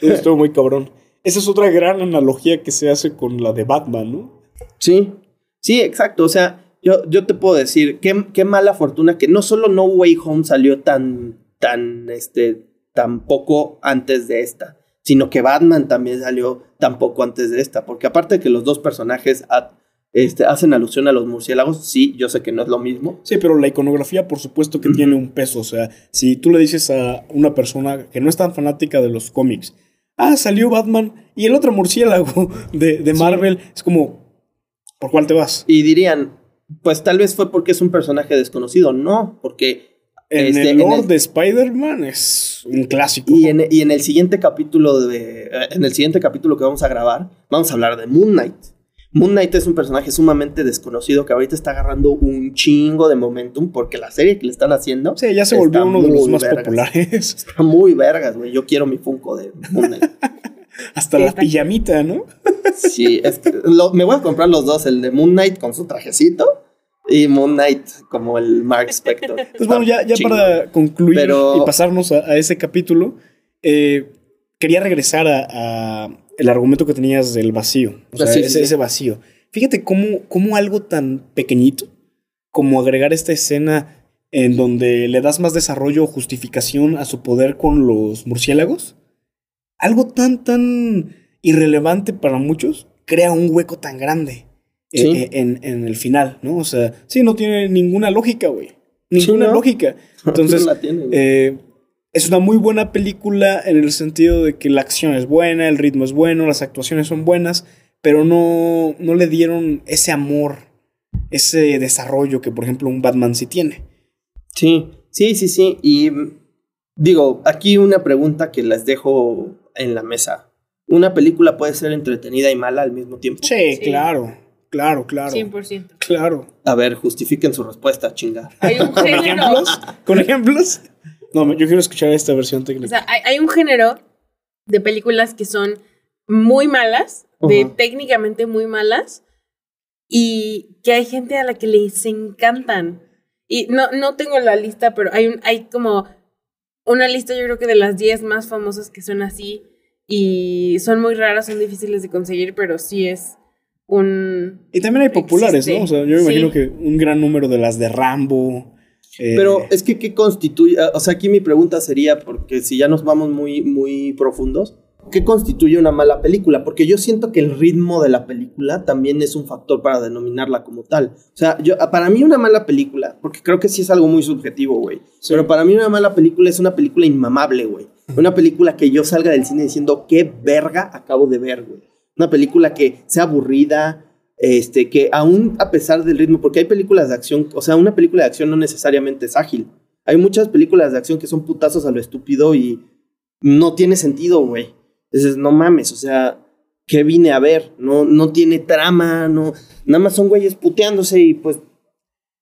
Estuvo muy cabrón. Esa es otra gran analogía que se hace con la de Batman, ¿no? Sí, sí, exacto. O sea, yo, yo te puedo decir, qué, qué mala fortuna que no solo No Way Home salió tan, tan, este, tan poco antes de esta, sino que Batman también salió tan poco antes de esta, porque aparte de que los dos personajes este, hacen alusión a los murciélagos, sí, yo sé que no es lo mismo. Sí, pero la iconografía, por supuesto que tiene un peso. O sea, si tú le dices a una persona que no es tan fanática de los cómics, ah, salió Batman y el otro murciélago de, de Marvel, es como, ¿por cuál te vas? Y dirían, pues tal vez fue porque es un personaje desconocido, no, porque... En este, el lore el- de Spider-Man es un clásico. Y en, y en el siguiente capítulo de. eh, En el siguiente capítulo que vamos a grabar, vamos a hablar de Moon Knight. Moon Knight es un personaje sumamente desconocido que ahorita está agarrando un chingo de momentum porque la serie que le están haciendo Sí, ya se volvió uno de los más vergas. populares. está muy vergas, güey. Yo quiero mi Funko de Moon Knight. Hasta la está- pijamita, ¿no? Sí, es que lo- me voy a comprar los dos, el de Moon Knight con su trajecito y Moon Knight como el Mark Spector. Pues bueno, ya, para concluir Pero- y pasarnos a, a ese capítulo, eh, quería regresar a, a el argumento que tenías del vacío. O sea, sí, ese, sí. ese vacío. Fíjate cómo, cómo algo tan pequeñito como agregar esta escena en donde le das más desarrollo o justificación a su poder con los murciélagos, algo tan, tan irrelevante para muchos, crea un hueco tan grande. eh, Sí. eh, en, en el final, ¿no? O sea, sí, no tiene ninguna lógica, güey. Ninguna ¿no? lógica. Entonces, No tiene, eh, es una muy buena película en el sentido de que la acción es buena, el ritmo es bueno, las actuaciones son buenas, pero no, no le dieron ese amor, ese desarrollo que, por ejemplo, un Batman sí tiene. Sí, sí, sí, sí. Y digo, aquí una pregunta que les dejo en la mesa. ¿Una película puede ser entretenida y mala al mismo tiempo? Sí, Sí. claro, claro, claro. 100%. Claro. A ver, justifiquen su respuesta, chinga. Hay un ¿Con género. ejemplos? ¿Con ejemplos? No, yo quiero escuchar esta versión O técnica. sea, hay, hay un género de películas que son muy malas, de técnicamente muy malas, y que hay gente a la que les encantan. Y no, no tengo la lista, pero hay, un, hay como una lista, yo creo que de las 10 más famosas que son así, y son muy raras, son difíciles de conseguir, pero sí es un... y también hay populares, existe. ¿no? O sea, yo me imagino Sí. que un gran número de las de Rambo. eh, Pero es que, ¿qué constituye? O sea, aquí mi pregunta sería, porque si ya nos vamos muy, muy profundos, ¿qué constituye una mala película? Porque yo siento que el ritmo de la película también es un factor para denominarla como tal. O sea, yo, para mí una mala película, porque creo que sí es algo muy subjetivo, güey, Sí. pero para mí una mala película es una película inmamable, güey. Una película que yo salga del cine diciendo, qué verga acabo de ver, güey. Una película que sea aburrida, este, que aún a pesar del ritmo, porque hay películas de acción, o sea, una película de acción no necesariamente es ágil. Hay muchas películas de acción que son putazos a lo estúpido y no tiene sentido, güey. Entonces, no mames, o sea, ¿qué vine a ver? No, no tiene trama, no, nada más son güeyes puteándose y pues,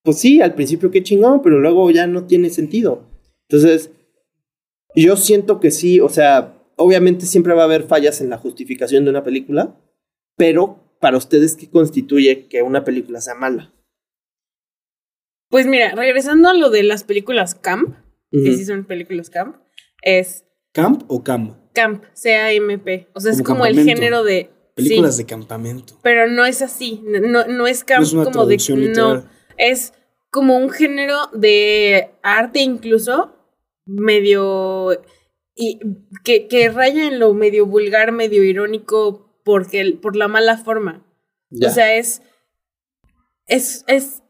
pues sí, al principio qué chingón, pero luego ya no tiene sentido. Entonces, yo siento que sí, o sea, obviamente siempre va a haber fallas en la justificación de una película, pero para ustedes, ¿qué constituye que una película sea mala? Pues mira, regresando a lo de las películas camp, que Ujú. sí son películas camp, es ¿Camp o Cam? Camp, C-A-M-P. O sea, es Como como el género de... Películas sí, de campamento. pero no es así, no, no es camp No es una como de... traducción No, literal. es como un género de arte incluso, medio... Y que, que raya en lo medio vulgar, medio irónico, porque, por la mala forma. Ya. O sea, es, es, es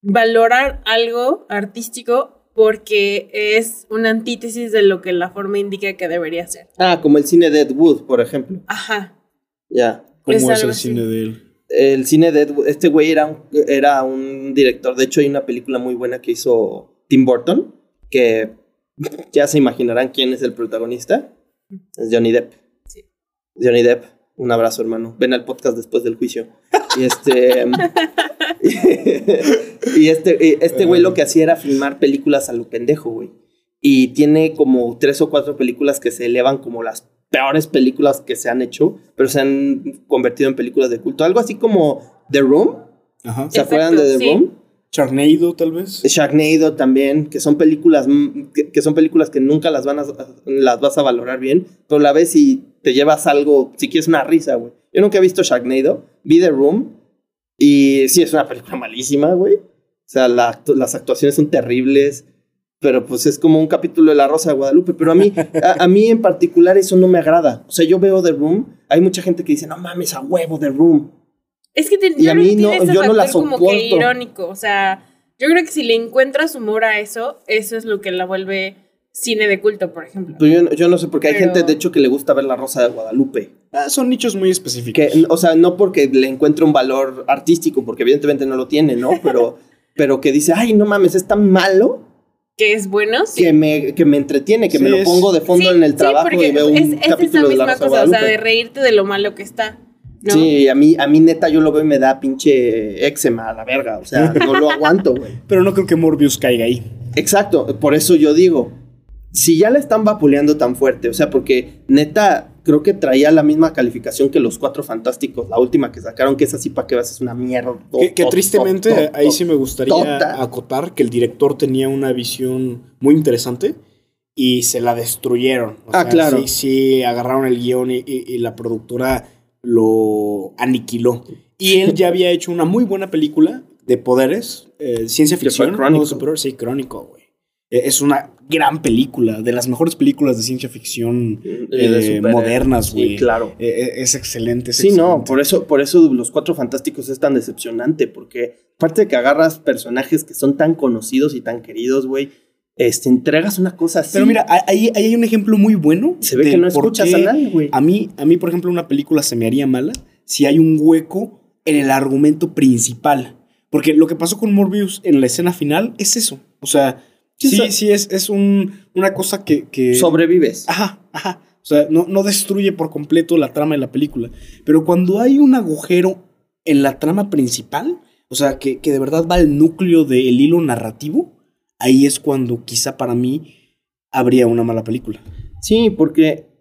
valorar algo artístico porque es una antítesis de lo que la forma indica que debería ser. ah, como el cine de Ed Wood, por ejemplo. Ajá. Ya. ¿Cómo Es el así. cine de él? El cine de Ed Wood, este güey era un, era un director. De hecho, hay una película muy buena que hizo Tim Burton, que ya se imaginarán quién es el protagonista. Es Johnny Depp. Sí. Johnny Depp, un abrazo, hermano. Ven al podcast después del juicio. Y este. y este, y este güey lo que hacía era filmar películas a lo pendejo, güey. Y tiene como tres o cuatro películas que se elevan como las peores películas que se han hecho, pero se han convertido en películas de culto. Algo así como The Room. Ajá. ¿Se Exacto, acuerdan de The sí. Room? Charnado, tal vez. Sharknado también, que son películas mm, que, que son películas que nunca las van a, las vas a valorar bien, pero la ves y te llevas algo, si quieres una risa, güey. Yo nunca he visto Sharknado, vi The Room y sí es una película malísima, güey. O sea, la actu- las actuaciones son terribles, pero pues es como un capítulo de La Rosa de Guadalupe, pero a mí a, a mí en particular eso no me agrada. O sea, yo veo The Room, hay mucha gente que dice, "No mames, a huevo The Room." Es que te- Y yo a mí no- yo no la factor como que soporto. irónico. O sea, yo creo que si le encuentras humor a eso, eso es lo que la vuelve cine de culto, por ejemplo. Pues yo, yo no sé, porque hay Pero- gente, de hecho, que le gusta ver La Rosa de Guadalupe. Ah, son nichos muy específicos. Que, o sea, no porque le encuentre un valor artístico, porque evidentemente no lo tiene, ¿no? Pero, pero que dice, ay, no mames, es tan malo Que es bueno, sí. que me, que me entretiene, que me Sí, lo pongo de fondo Sí, en el sí, trabajo porque y veo un es, es esa capítulo de La misma Rosa de cosa, o sea, Guadalupe. de reírte de lo malo que está. ¿no? Sí, a mí, a mí neta yo lo veo y me da pinche eczema a la verga, o sea, no lo aguanto, güey. Pero no creo que Morbius caiga ahí. Exacto, por eso yo digo, si ya la están vapuleando tan fuerte, o sea, porque neta, creo que traía la misma calificación que los Cuatro Fantásticos, la última que sacaron, que es así para que veas, es una mierda. Que, tristemente, ahí sí me gustaría tota. acotar que el director tenía una visión muy interesante y se la destruyeron. O Ah, sea, claro. Sí, sí, agarraron el guion y, y- y la productora lo aniquiló. Y él ya había hecho una muy buena película de poderes, eh, ciencia ficción. no superhéroes, sí, crónico, Es una gran película, de las mejores películas de ciencia ficción de eh, modernas, Sí, güey. claro. Eh, eh, es excelente. es Sí, no, por eso, por eso Los Cuatro Fantásticos es tan decepcionante, porque aparte de que agarras personajes que son tan conocidos y tan queridos, güey, este, entregas una cosa así. Pero mira, ahí, ahí hay un ejemplo muy bueno. se ve que no escuchas a nadie, güey. A mí, a mí, por ejemplo, una película se me haría mala si hay un hueco en el argumento principal. Porque lo que pasó con Morbius en la escena final es eso. O sea, Sí, sí, es, es un, una cosa que... que Sobrevives. Ajá, ajá. O sea, no, no destruye por completo la trama de la película. Pero cuando hay un agujero en la trama principal, o sea, que, que de verdad va al núcleo del hilo narrativo, ahí es cuando quizá para mí habría una mala película. Sí, porque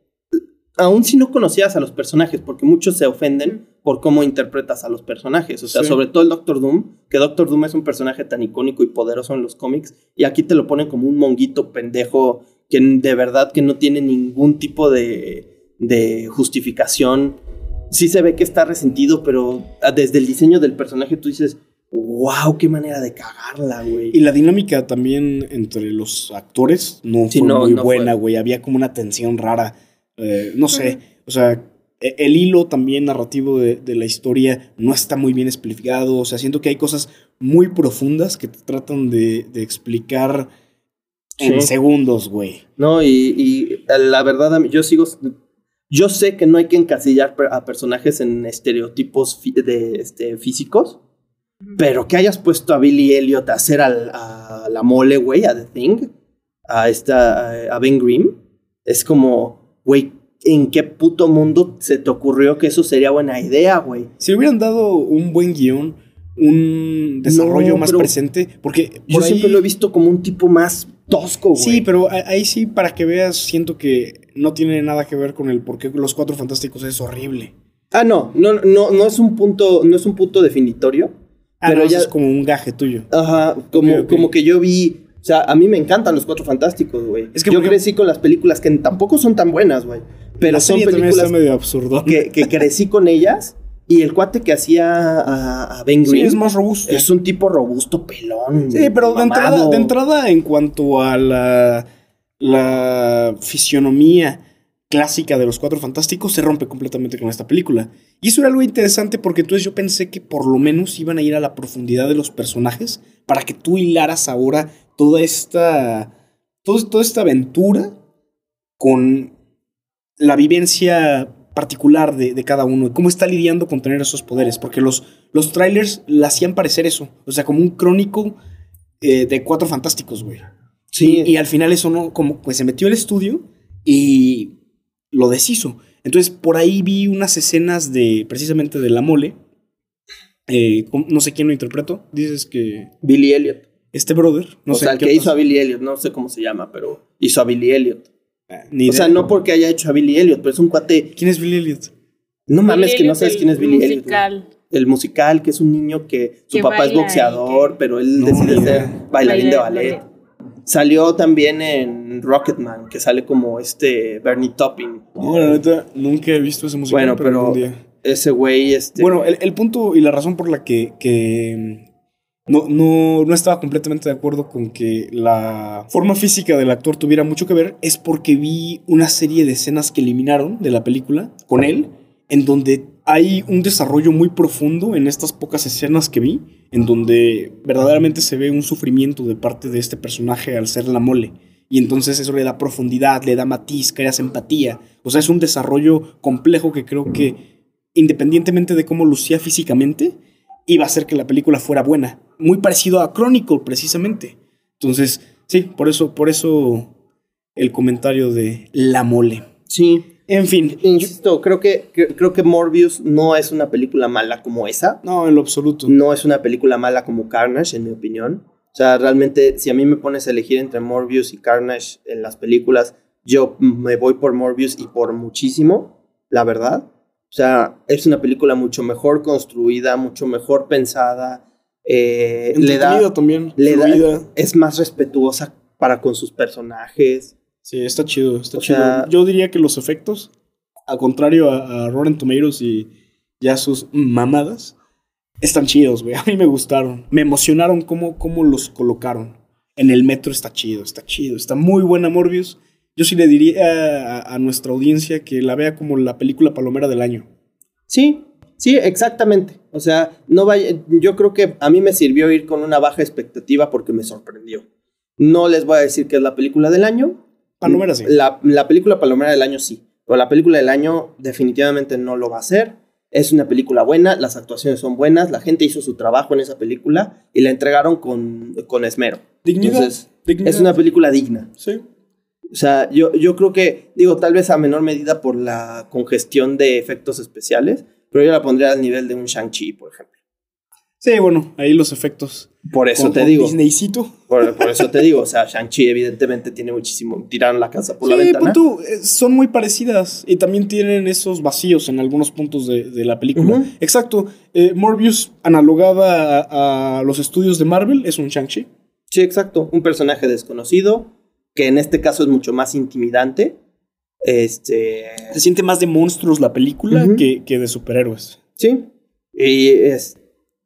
aún si no conocías a los personajes, porque muchos se ofenden por cómo interpretas a los personajes. O sea, Sí. sobre todo el Doctor Doom, que Doctor Doom es un personaje tan icónico y poderoso en los cómics, y aquí te lo ponen como un monguito pendejo que de verdad que no tiene ningún tipo de, de justificación. Sí se ve que está resentido, pero ah, desde el diseño del personaje tú dices, wow, qué manera de cagarla, güey. Y la dinámica también entre los actores no Sí, fue no, muy no buena, güey. Había como una tensión rara. Eh, no sé. O sea, e- el hilo también narrativo de, de la historia no está muy bien explicado. O sea, siento que hay cosas muy profundas que te tratan de, de explicar en Sí. segundos, güey. No, y, y la verdad, yo sigo. Yo sé que no hay que encasillar a personajes en estereotipos de, este, físicos, pero que hayas puesto a Billy Elliot a hacer al- a la mole, güey, a The Thing, a, esta, a Ben Grimm, es como, güey, ¿en qué puto mundo se te ocurrió que eso sería buena idea, güey? Si le hubieran dado un buen guion, un desarrollo No, más presente, porque Yo ahí- siempre lo he visto como un tipo más tosco, güey. Sí, pero ahí sí, para que veas, siento que no tiene nada que ver con el por qué Los Cuatro Fantásticos es horrible. Ah, no, no, no, no es un punto, no es un punto definitorio. Ah, pero no, ya, es como un gaje tuyo. Ajá, como, como que yo vi. O sea, a mí me encantan los cuatro fantásticos, güey. Es que, yo crecí con las películas que tampoco son tan buenas, güey. Pero la son serie películas está medio absurdo. que, que crecí con ellas. Y el cuate que hacía a, a Ben Sí, Green es más robusto. es un tipo robusto, pelón. Sí, pero de entrada, de entrada, en cuanto a la, la fisionomía clásica de los Cuatro Fantásticos, se rompe completamente con esta película. Y eso era algo interesante porque entonces yo pensé que por lo menos iban a ir a la profundidad de los personajes para que tú hilaras ahora toda esta, todo- toda esta aventura con la vivencia particular de, de cada uno y cómo está lidiando con tener esos poderes, porque los, los trailers le hacían parecer eso, o sea, como un crónico eh, de cuatro fantásticos, güey. Sí, Y al final eso no, como pues se metió al estudio y lo deshizo. Entonces por ahí vi unas escenas de precisamente de la mole. Eh, no sé quién lo interpretó. Dices que Billy Elliot. Este brother, no o sé sea, el que hizo a Billy Elliot, no sé cómo se llama, pero hizo a Billy Elliot. Ah, ni O sea, no porque haya hecho a Billy Elliot, pero es un cuate. ¿Quién es Billy Elliot? No mames, Billy que no Elliot, sabes quién es Billy Elliot. güey. musical. el musical, que es un niño que su Que papá es boxeador, que- pero él No, decide ser bailarín de ballet. Salió también en Rocketman, que sale como este Bernie Topping. No, la neta, nunca he visto ese musical. Bueno, pero- día. Ese güey, este. Bueno, el, el punto y la razón por la que, que no, no, no estaba completamente de acuerdo con que la forma física del actor tuviera mucho que ver es porque vi una serie de escenas que eliminaron de la película con él, en donde hay un desarrollo muy profundo en estas pocas escenas que vi, en donde verdaderamente se ve un sufrimiento de parte de este personaje al ser la mole. Y entonces eso le da profundidad, le da matiz, creas empatía. O sea, es un desarrollo complejo que creo que independientemente de cómo lucía físicamente, iba a hacer que la película fuera buena. Muy parecido a Chronicle, precisamente. Entonces, sí, por eso, por eso el comentario de la mole. Sí. En fin, Insisto, creo que, creo que Morbius no es una película mala como esa. no, en lo absoluto. No es una película mala como Carnage, en mi opinión. O sea, realmente, si a mí me pones a elegir entre Morbius y Carnage en las películas, yo me voy por Morbius y por muchísimo, la verdad. O sea, es una película mucho mejor construida, mucho mejor pensada. eh, le da, también. le da- es más respetuosa para con sus personajes. Sí, está chido, está O chido. sea- Yo diría que los efectos, a contrario a, a Rotten Tomatoes y ya sus mamadas, están chidos, güey. A mí me gustaron. Me emocionaron cómo, cómo los colocaron. en el metro está chido, está chido, está muy buena Morbius. Yo sí le diría a, a nuestra audiencia que la vea como la película palomera del año. Sí, sí, exactamente. O sea, no vaya, yo creo que a mí me sirvió ir con una baja expectativa porque me sorprendió. No les voy a decir que es la película del año. Palomera sí. La, la película palomera del año sí. Pero la película del año definitivamente no lo va a hacer. Es una película buena, las actuaciones son buenas, la gente hizo su trabajo en esa película y la entregaron con, con esmero. Dignidad, Entonces, dignidad. es una película digna. Sí. O sea, yo, yo creo que, digo, tal vez a menor medida por la congestión de efectos especiales, pero yo la pondría al nivel de un Shang-Chi, por ejemplo. Sí, bueno, ahí los efectos. Por eso con- te con digo. Disneycito. Por, por eso te digo, o sea, Shang-Chi evidentemente tiene muchísimo. Tiraron la casa por la Sí, ventana. pon tú, eh, son muy parecidas y también tienen esos vacíos en algunos puntos de, de la película. Exacto. eh, Morbius, analogada a, a los estudios de Marvel, es un Shang-Chi. Sí, exacto. Un personaje desconocido, que en este caso es mucho más intimidante. Este. Se siente más de monstruos la película que, que de superhéroes. Sí. Y es.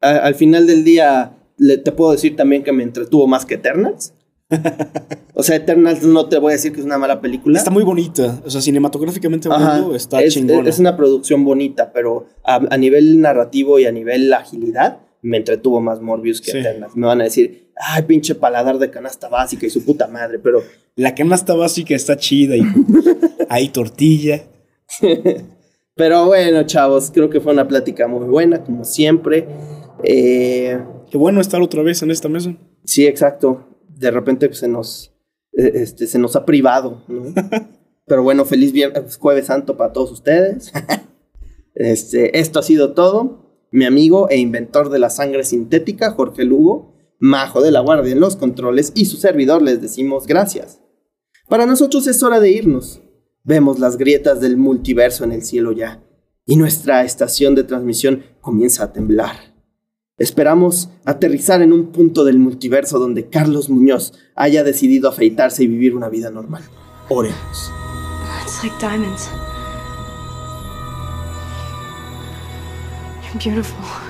a- al final del día, le- te puedo decir también que me entretuvo más que Eternals. o sea, Eternals no te voy a decir que es una mala película. Está muy bonita. O sea, cinematográficamente hablando, está es, chingona. es una producción bonita, pero a, a nivel narrativo y a nivel agilidad, me entretuvo más Morbius que Sí. Eternals. Me van a decir, ay, pinche paladar de canasta básica y su puta madre, pero La canasta básica está chida y hay tortilla. Pero bueno, chavos, creo que fue una plática muy buena, como siempre. Eh, Qué bueno estar otra vez en esta mesa. sí, exacto. De repente se nos, eh, este, se nos ha privado, ¿no? Pero bueno, feliz viernes, jueves santo para todos ustedes. Este, esto ha sido todo. Mi amigo e inventor de la sangre sintética, Jorge Lugo, majo de la guardia en los controles y su servidor les decimos gracias. Para nosotros es hora de irnos. Vemos las grietas del multiverso en el cielo ya, y nuestra estación de transmisión comienza a temblar. Esperamos aterrizar en un punto del multiverso donde Carlos Muñoz haya decidido afeitarse y vivir una vida normal. Oremos. Beautiful.